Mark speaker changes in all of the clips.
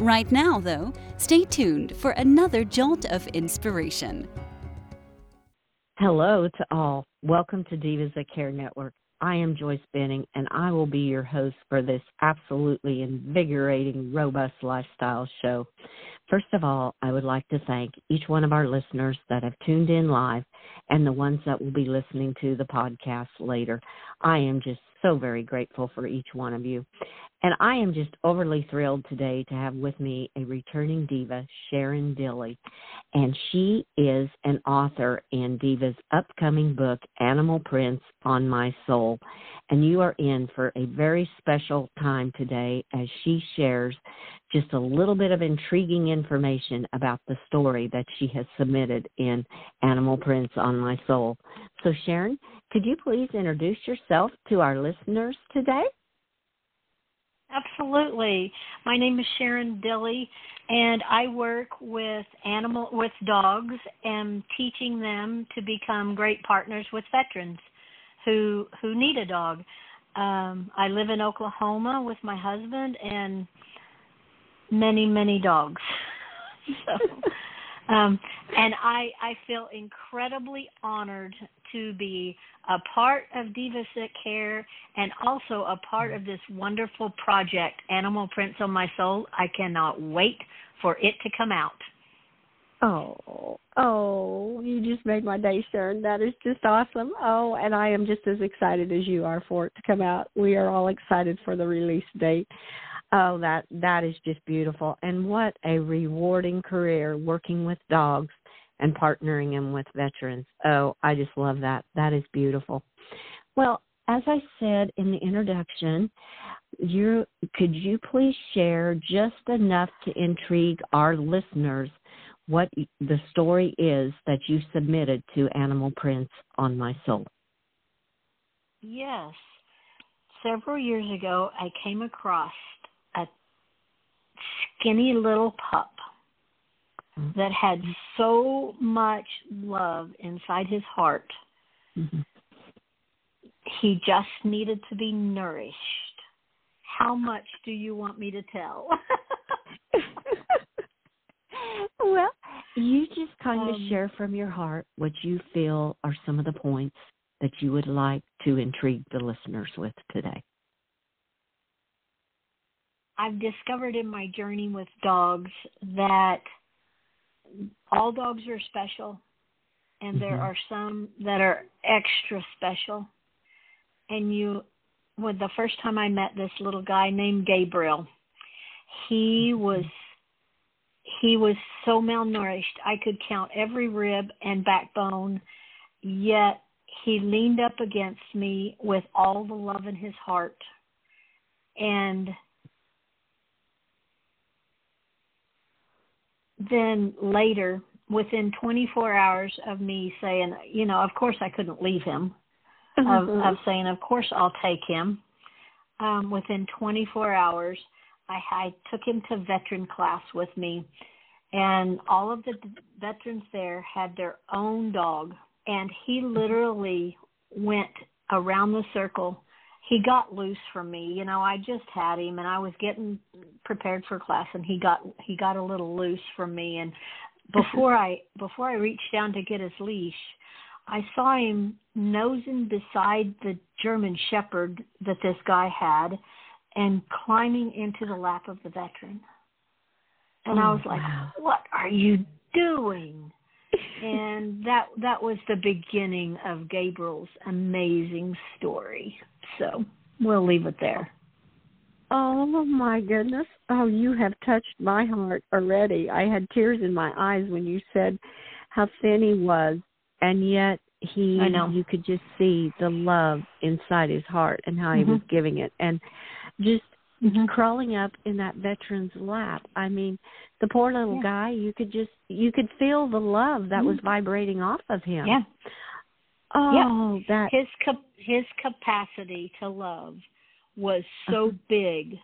Speaker 1: Right now, though, stay tuned for another jolt of inspiration.
Speaker 2: Hello to all. Welcome to Divas That Care Network. I am Joyce Benning, and I will be your host for this absolutely invigorating, robust lifestyle show. First of all, I would like to thank each one of our listeners that have tuned in live and the ones that will be listening to the podcast later. I am just so very grateful for each one of you. And I am just overly thrilled today to have with me a returning diva, Sharon Dilly. And she is an author in Diva's upcoming book, Animal Prints on My Soul. And you are in for a very special time today as she shares just a little bit of intriguing information about the story that she has submitted in Animal Prints on My Soul. So, Sharon, could you please introduce yourself to our listeners today?
Speaker 3: Absolutely. My name is Sharon Dilly, and I work with animal with dogs and teaching them to become great partners with veterans who who need a dog. Um, I live in Oklahoma with my husband and many many dogs. so, um, and I I feel incredibly honored to be a part of Divas That Care and also a part of this wonderful project, Animal Prints on My Soul. I cannot wait for it to come out.
Speaker 2: Oh, oh, you just made my day, Sharon. That is just awesome. Oh, and I am just as excited as you are for it to come out. We are all excited for the release date. Oh, that that is just beautiful. And what a rewarding career working with dogs and partnering them with veterans. Oh, I just love that. That is beautiful. Well, as I said in the introduction, you could you please share just enough to intrigue our listeners what the story is that you submitted to Animal Prints on My Soul?
Speaker 3: Yes. Several years ago, I came across skinny little pup mm-hmm. that had so much love inside his heart. Mm-hmm. He just needed to be nourished. How much do you want me to tell?
Speaker 2: well, you just kind of um, share from your heart what you feel are some of the points that you would like to intrigue the listeners with today.
Speaker 3: I've discovered in my journey with dogs that all dogs are special, and mm-hmm. there are some that are extra special. And you, when the first time I met this little guy named Gabriel, he mm-hmm. was he was so malnourished. I could count every rib and backbone, yet he leaned up against me with all the love in his heart. And then later, within 24 hours of me saying, you know, of course I couldn't leave him, mm-hmm. of, of saying, of course I'll take him. Um, within 24 hours, I, I took him to veteran class with me, and all of the veterans there had their own dog, and he mm-hmm. literally went around the circle he got loose from me. You know, I just had him and I was getting prepared for class and he got he got a little loose from me and before I before I reached down to get his leash, I saw him nosing beside the German shepherd that this guy had and climbing into the lap of the veteran. And oh, I was like, wow. "What are you doing?" and that that was the beginning of Gabriel's amazing story. So we'll leave it there.
Speaker 2: Oh my goodness. Oh, you have touched my heart already. I had tears in my eyes when you said how thin he was and yet he
Speaker 3: I know.
Speaker 2: you could just see the love inside his heart and how mm-hmm. he was giving it and just mm-hmm. crawling up in that veteran's lap. I mean, the poor little
Speaker 3: Yeah.
Speaker 2: guy, you could just you could feel the love that was
Speaker 3: Mhm.
Speaker 2: vibrating off of him.
Speaker 3: Yeah.
Speaker 2: Oh, that
Speaker 3: his cap- his capacity to love was so
Speaker 2: Uh-huh.
Speaker 3: big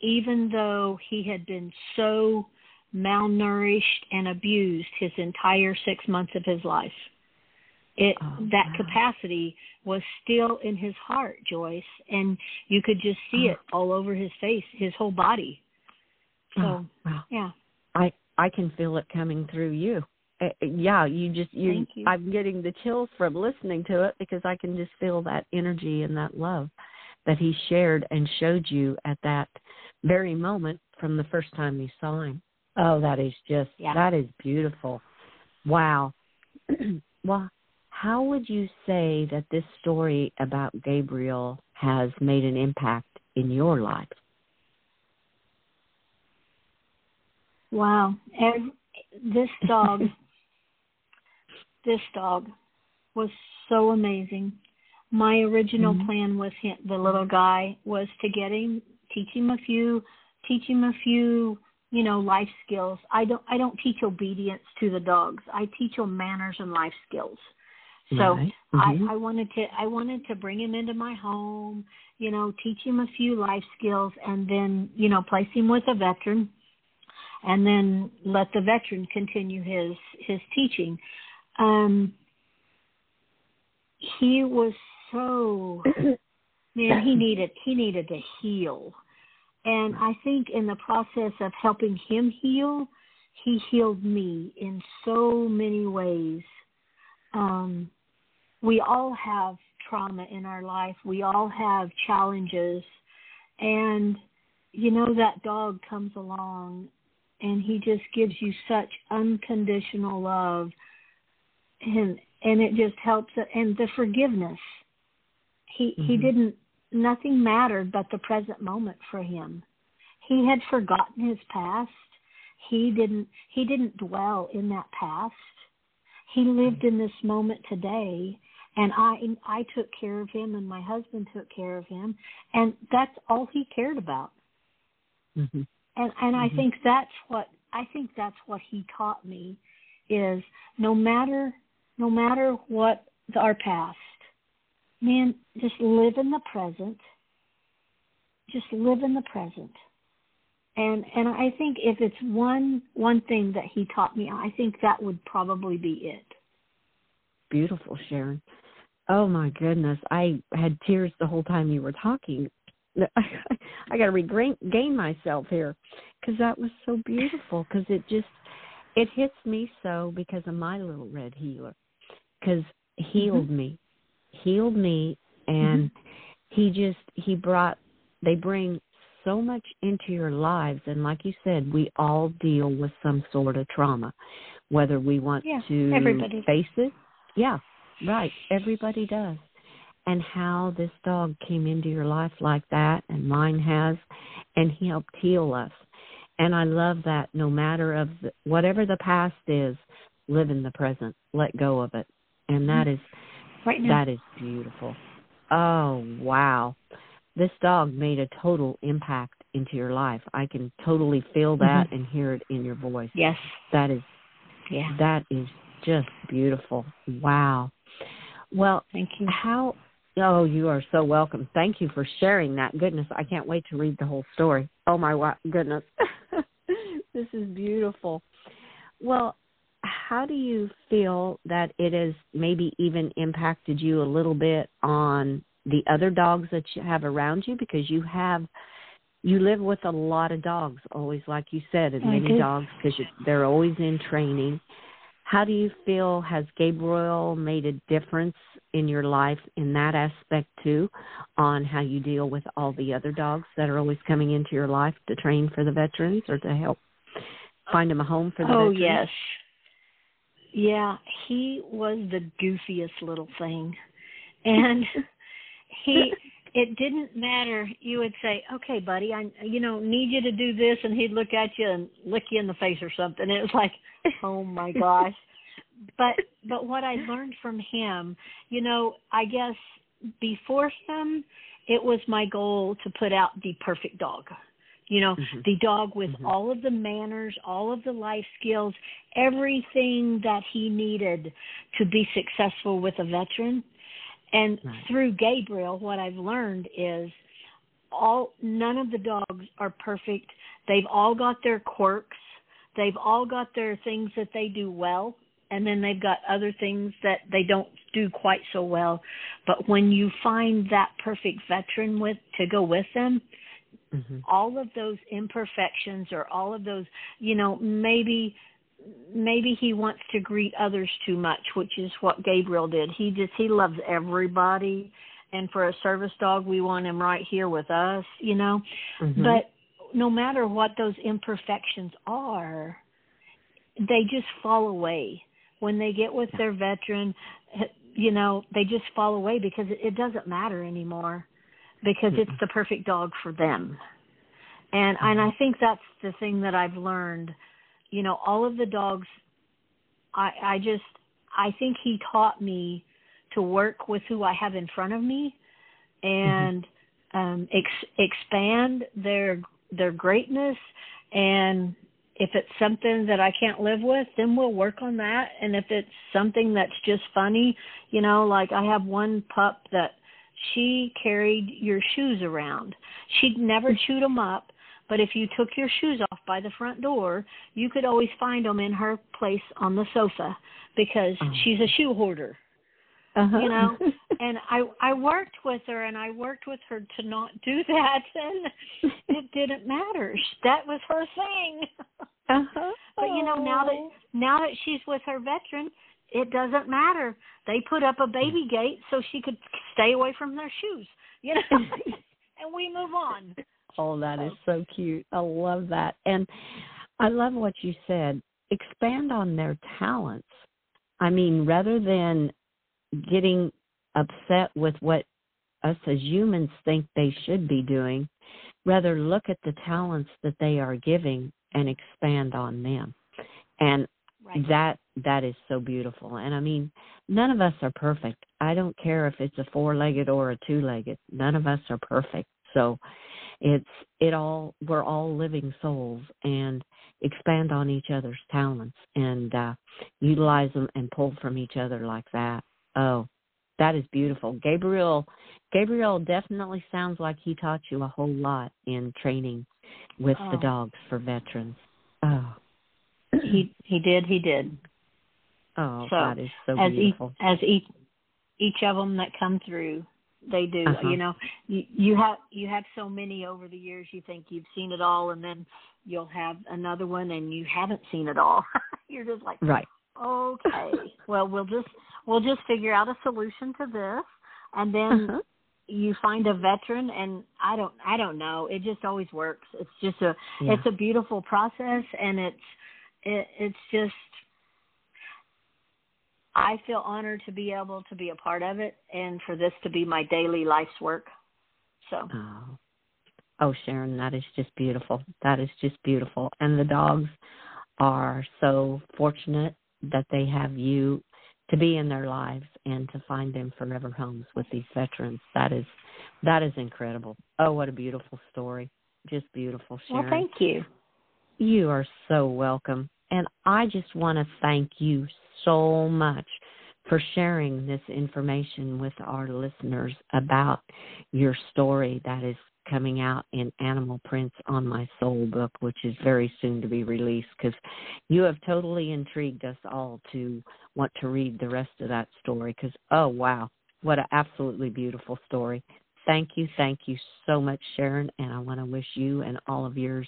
Speaker 3: even though he had been so malnourished and abused his entire 6 months of his life it
Speaker 2: Oh,
Speaker 3: that
Speaker 2: wow.
Speaker 3: capacity was still in his heart joyce and you could just see
Speaker 2: Oh.
Speaker 3: it all over his face his whole body so
Speaker 2: oh, wow.
Speaker 3: yeah
Speaker 2: I I can feel it coming through you. Uh, yeah, you just you,
Speaker 3: you.
Speaker 2: I'm getting the chills from listening to it because I can just feel that energy and that love that he shared and showed you at that very moment from the first time you saw him. Oh, that is just
Speaker 3: Yeah.
Speaker 2: that is beautiful. Wow. well, how would you say that this story about Gabriel has made an impact in your life?
Speaker 3: Wow. And this dog, this dog was so amazing. My original
Speaker 2: Mhm.
Speaker 3: plan with him, the little guy, was to get him, teach him a few, teach him a few, you know, life skills. I don't, I don't teach obedience to the dogs. I teach them manners and life skills. So
Speaker 2: Right. Mhm.
Speaker 3: I, I wanted to I wanted to bring him into my home, you know, teach him a few life skills and then, you know, place him with a veteran and then let the veteran continue his his teaching. Um he was so man, he needed he needed to heal. And I think in the process of helping him heal, he healed me in so many ways. Um, we all have trauma in our life. We all have challenges. And, you know, that dog comes along and he just gives you such unconditional love. And, and it just helps. And the forgiveness. He, he
Speaker 2: Mhm.
Speaker 3: didn't, nothing mattered but the present moment for him. He had forgotten his past. He didn't, he didn't dwell in that past he lived in this moment today and i i took care of him and my husband took care of him and that's all he cared about
Speaker 2: Mhm.
Speaker 3: and and i
Speaker 2: Mhm.
Speaker 3: think that's what i think that's what he taught me is no matter no matter what our past man just live in the present just live in the present and and i think if it's one one thing that he taught me i think that would probably be it
Speaker 2: beautiful, Sharon. Oh my goodness, I had tears the whole time you were talking. I got to regain myself here because that was so beautiful. Because it just it hits me so because of my little red heeler. Because healed mm-hmm. me, healed me, and mm-hmm. he just he brought they bring so much into your lives and like you said we all deal with some sort of trauma whether we want
Speaker 3: Yeah,
Speaker 2: to
Speaker 3: everybody.
Speaker 2: face it. Yeah right everybody does. And how this dog came into your life like that and mine has and he helped heal us. And i love that no matter of the, whatever the past is live in the present let go of it and mm-hmm. that is
Speaker 3: right now.
Speaker 2: that is beautiful. Oh wow. This dog made a total impact into your life. I can totally feel mm-hmm. that and hear it in your voice.
Speaker 3: Yes.
Speaker 2: That is
Speaker 3: yeah.
Speaker 2: that is just beautiful. Wow. Well
Speaker 3: thank you.
Speaker 2: how oh you are so welcome. Thank you for sharing that. Goodness i can't wait to read the whole story. Oh my goodness. This is beautiful. Well how do you feel that it has maybe even impacted you a little bit on the other dogs that you have around you? Because you have you live with a lot of dogs always like you said and many
Speaker 3: do.
Speaker 2: dogs because they're always in training. How do you feel has gabriel made a difference in your life in that aspect too on how you deal with all the other dogs that are always coming into your life to train for the veterans or to help find them a home for the
Speaker 3: oh
Speaker 2: veterans?
Speaker 3: yes yeah he was the goofiest little thing. And he it didn't matter. You would say okay buddy i you know need you to do this and he'd look at you and lick you in the face or something. It was like oh my gosh. But but what i learned from him you know i guess before him it was my goal to put out the perfect dog You know, mm-hmm. the dog with mm-hmm. all of the manners, all of the life skills, everything that he needed to be successful with a veteran. And right. through Gabriel, what I've learned is all none of the dogs are perfect. They've all got their quirks. They've all got their things that they do well, and then they've got other things that they don't do quite so well. But when you find that perfect veteran with to go with them, mm-hmm. all of those imperfections or all of those, you know, maybe maybe he wants to greet others too much, which is what Gabriel did. He just he loves everybody and for a service dog we want him right here with us, you know. Mm-hmm. But no matter what those imperfections are, they just fall away when they get with their veteran. You know, they just fall away because it doesn't matter anymore because mm-hmm. it's the perfect dog for them. And and I mm-hmm. think that's the thing that I've learned. You know, all of the dogs I I just I think he taught me to work with who I have in front of me and mm-hmm. um ex- expand their their greatness and if it's something that I can't live with, then we'll work on that. And if it's something that's just funny, you know, like I have one pup that she carried your shoes around. She'd never chewed them up, but if you took your shoes off by the front door, you could always find them in her place on the sofa because oh. she's a shoe hoarder. Uh-huh. You know, and I I worked with her and I worked with her to not do that and it didn't matter. That was her thing. Uh-huh. But you know, now that now that she's with her veteran, it doesn't matter. They put up a baby gate so she could stay away from their shoes, you know. and we move on.
Speaker 2: Oh, that is so cute. I love that. And I love what you said. Expand on their talents. I mean, rather than getting upset with what us as humans think they should be doing, rather look at the talents that they are giving and expand on them. And right. that that is so beautiful. And I mean, none of us are perfect. I don't care if it's a four-legged or a two-legged. None of us are perfect. So it's it all we're all living souls and expand on each other's talents and uh utilize them and pull from each other like that Oh, that is beautiful. Gabriel Gabriel definitely sounds like he taught you a whole lot in training with oh. the dogs for veterans. Oh.
Speaker 3: He he did, he did.
Speaker 2: Oh, so that is so
Speaker 3: as
Speaker 2: beautiful.
Speaker 3: Each, as each each of them that come through, they do. Uh-huh. You know, you, you have you have so many over the years. You think you've seen it all, and then you'll have another one, and you haven't seen it all. You're just like,
Speaker 2: right.
Speaker 3: Okay. well, we'll just we'll just figure out a solution to this, and then uh-huh. you find a veteran. And I don't I don't know. It just always works. It's just a yeah. it's a beautiful process, and it's it, it's just. I feel honored to be able to be a part of it and for this to be my daily life's work. So.
Speaker 2: Oh. Oh, Sharon, that is just beautiful. That is just beautiful. And the dogs are so fortunate that they have you to be in their lives and to find them forever homes with these veterans. That is that is incredible. Oh, what a beautiful story. Just beautiful, Sharon.
Speaker 3: Well, thank you.
Speaker 2: You are so welcome. And I just want to thank you so much for sharing this information with our listeners about your story that is coming out in Animal Prints on My Soul book, which is very soon to be released, because you have totally intrigued us all to want to read the rest of that story. Because, oh, wow, what an absolutely beautiful story. Thank you, thank you so much, Sharon, and I want to wish you and all of yours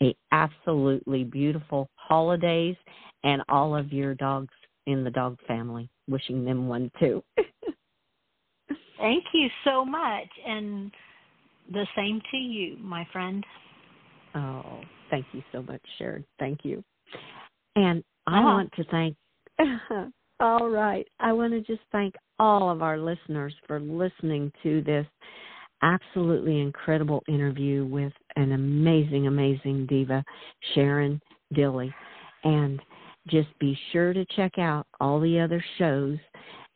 Speaker 2: a absolutely beautiful holidays and all of your dogs in the dog family. Wishing them one too.
Speaker 3: Thank you so much. And the same to you, my friend.
Speaker 2: Oh, thank you so much, Sharon. Thank you. And I uh-huh. want to thank, all right, I want to just thank all of our listeners for listening to this absolutely incredible interview with an amazing, amazing diva, Sharon Dilley. And just be sure to check out all the other shows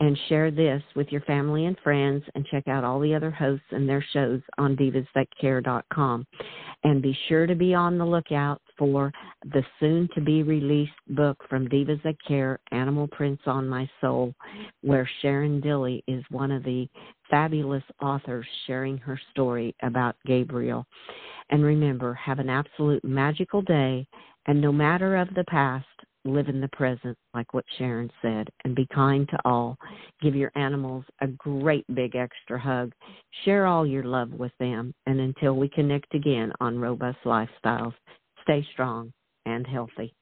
Speaker 2: and share this with your family and friends and check out all the other hosts and their shows on divasthatcare.com. And be sure to be on the lookout for the soon to be released book from Divas That Care, Animal Prints on My Soul, where Sharon Dilly is one of the fabulous authors sharing her story about Gabriel. And remember, have an absolute magical day, and no matter of the past, live in the present, like what Sharon said, and be kind to all. Give your animals a great big extra hug. Share all your love with them. And until we connect again on Robust Lifestyles, stay strong and healthy.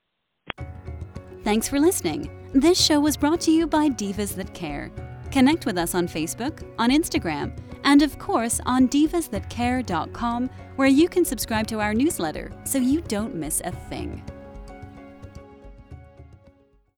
Speaker 1: Thanks for listening. This show was brought to you by Divas That Care. Connect with us on Facebook, on Instagram, and of course on divasthatcare.com, where you can subscribe to our newsletter so you don't miss a thing.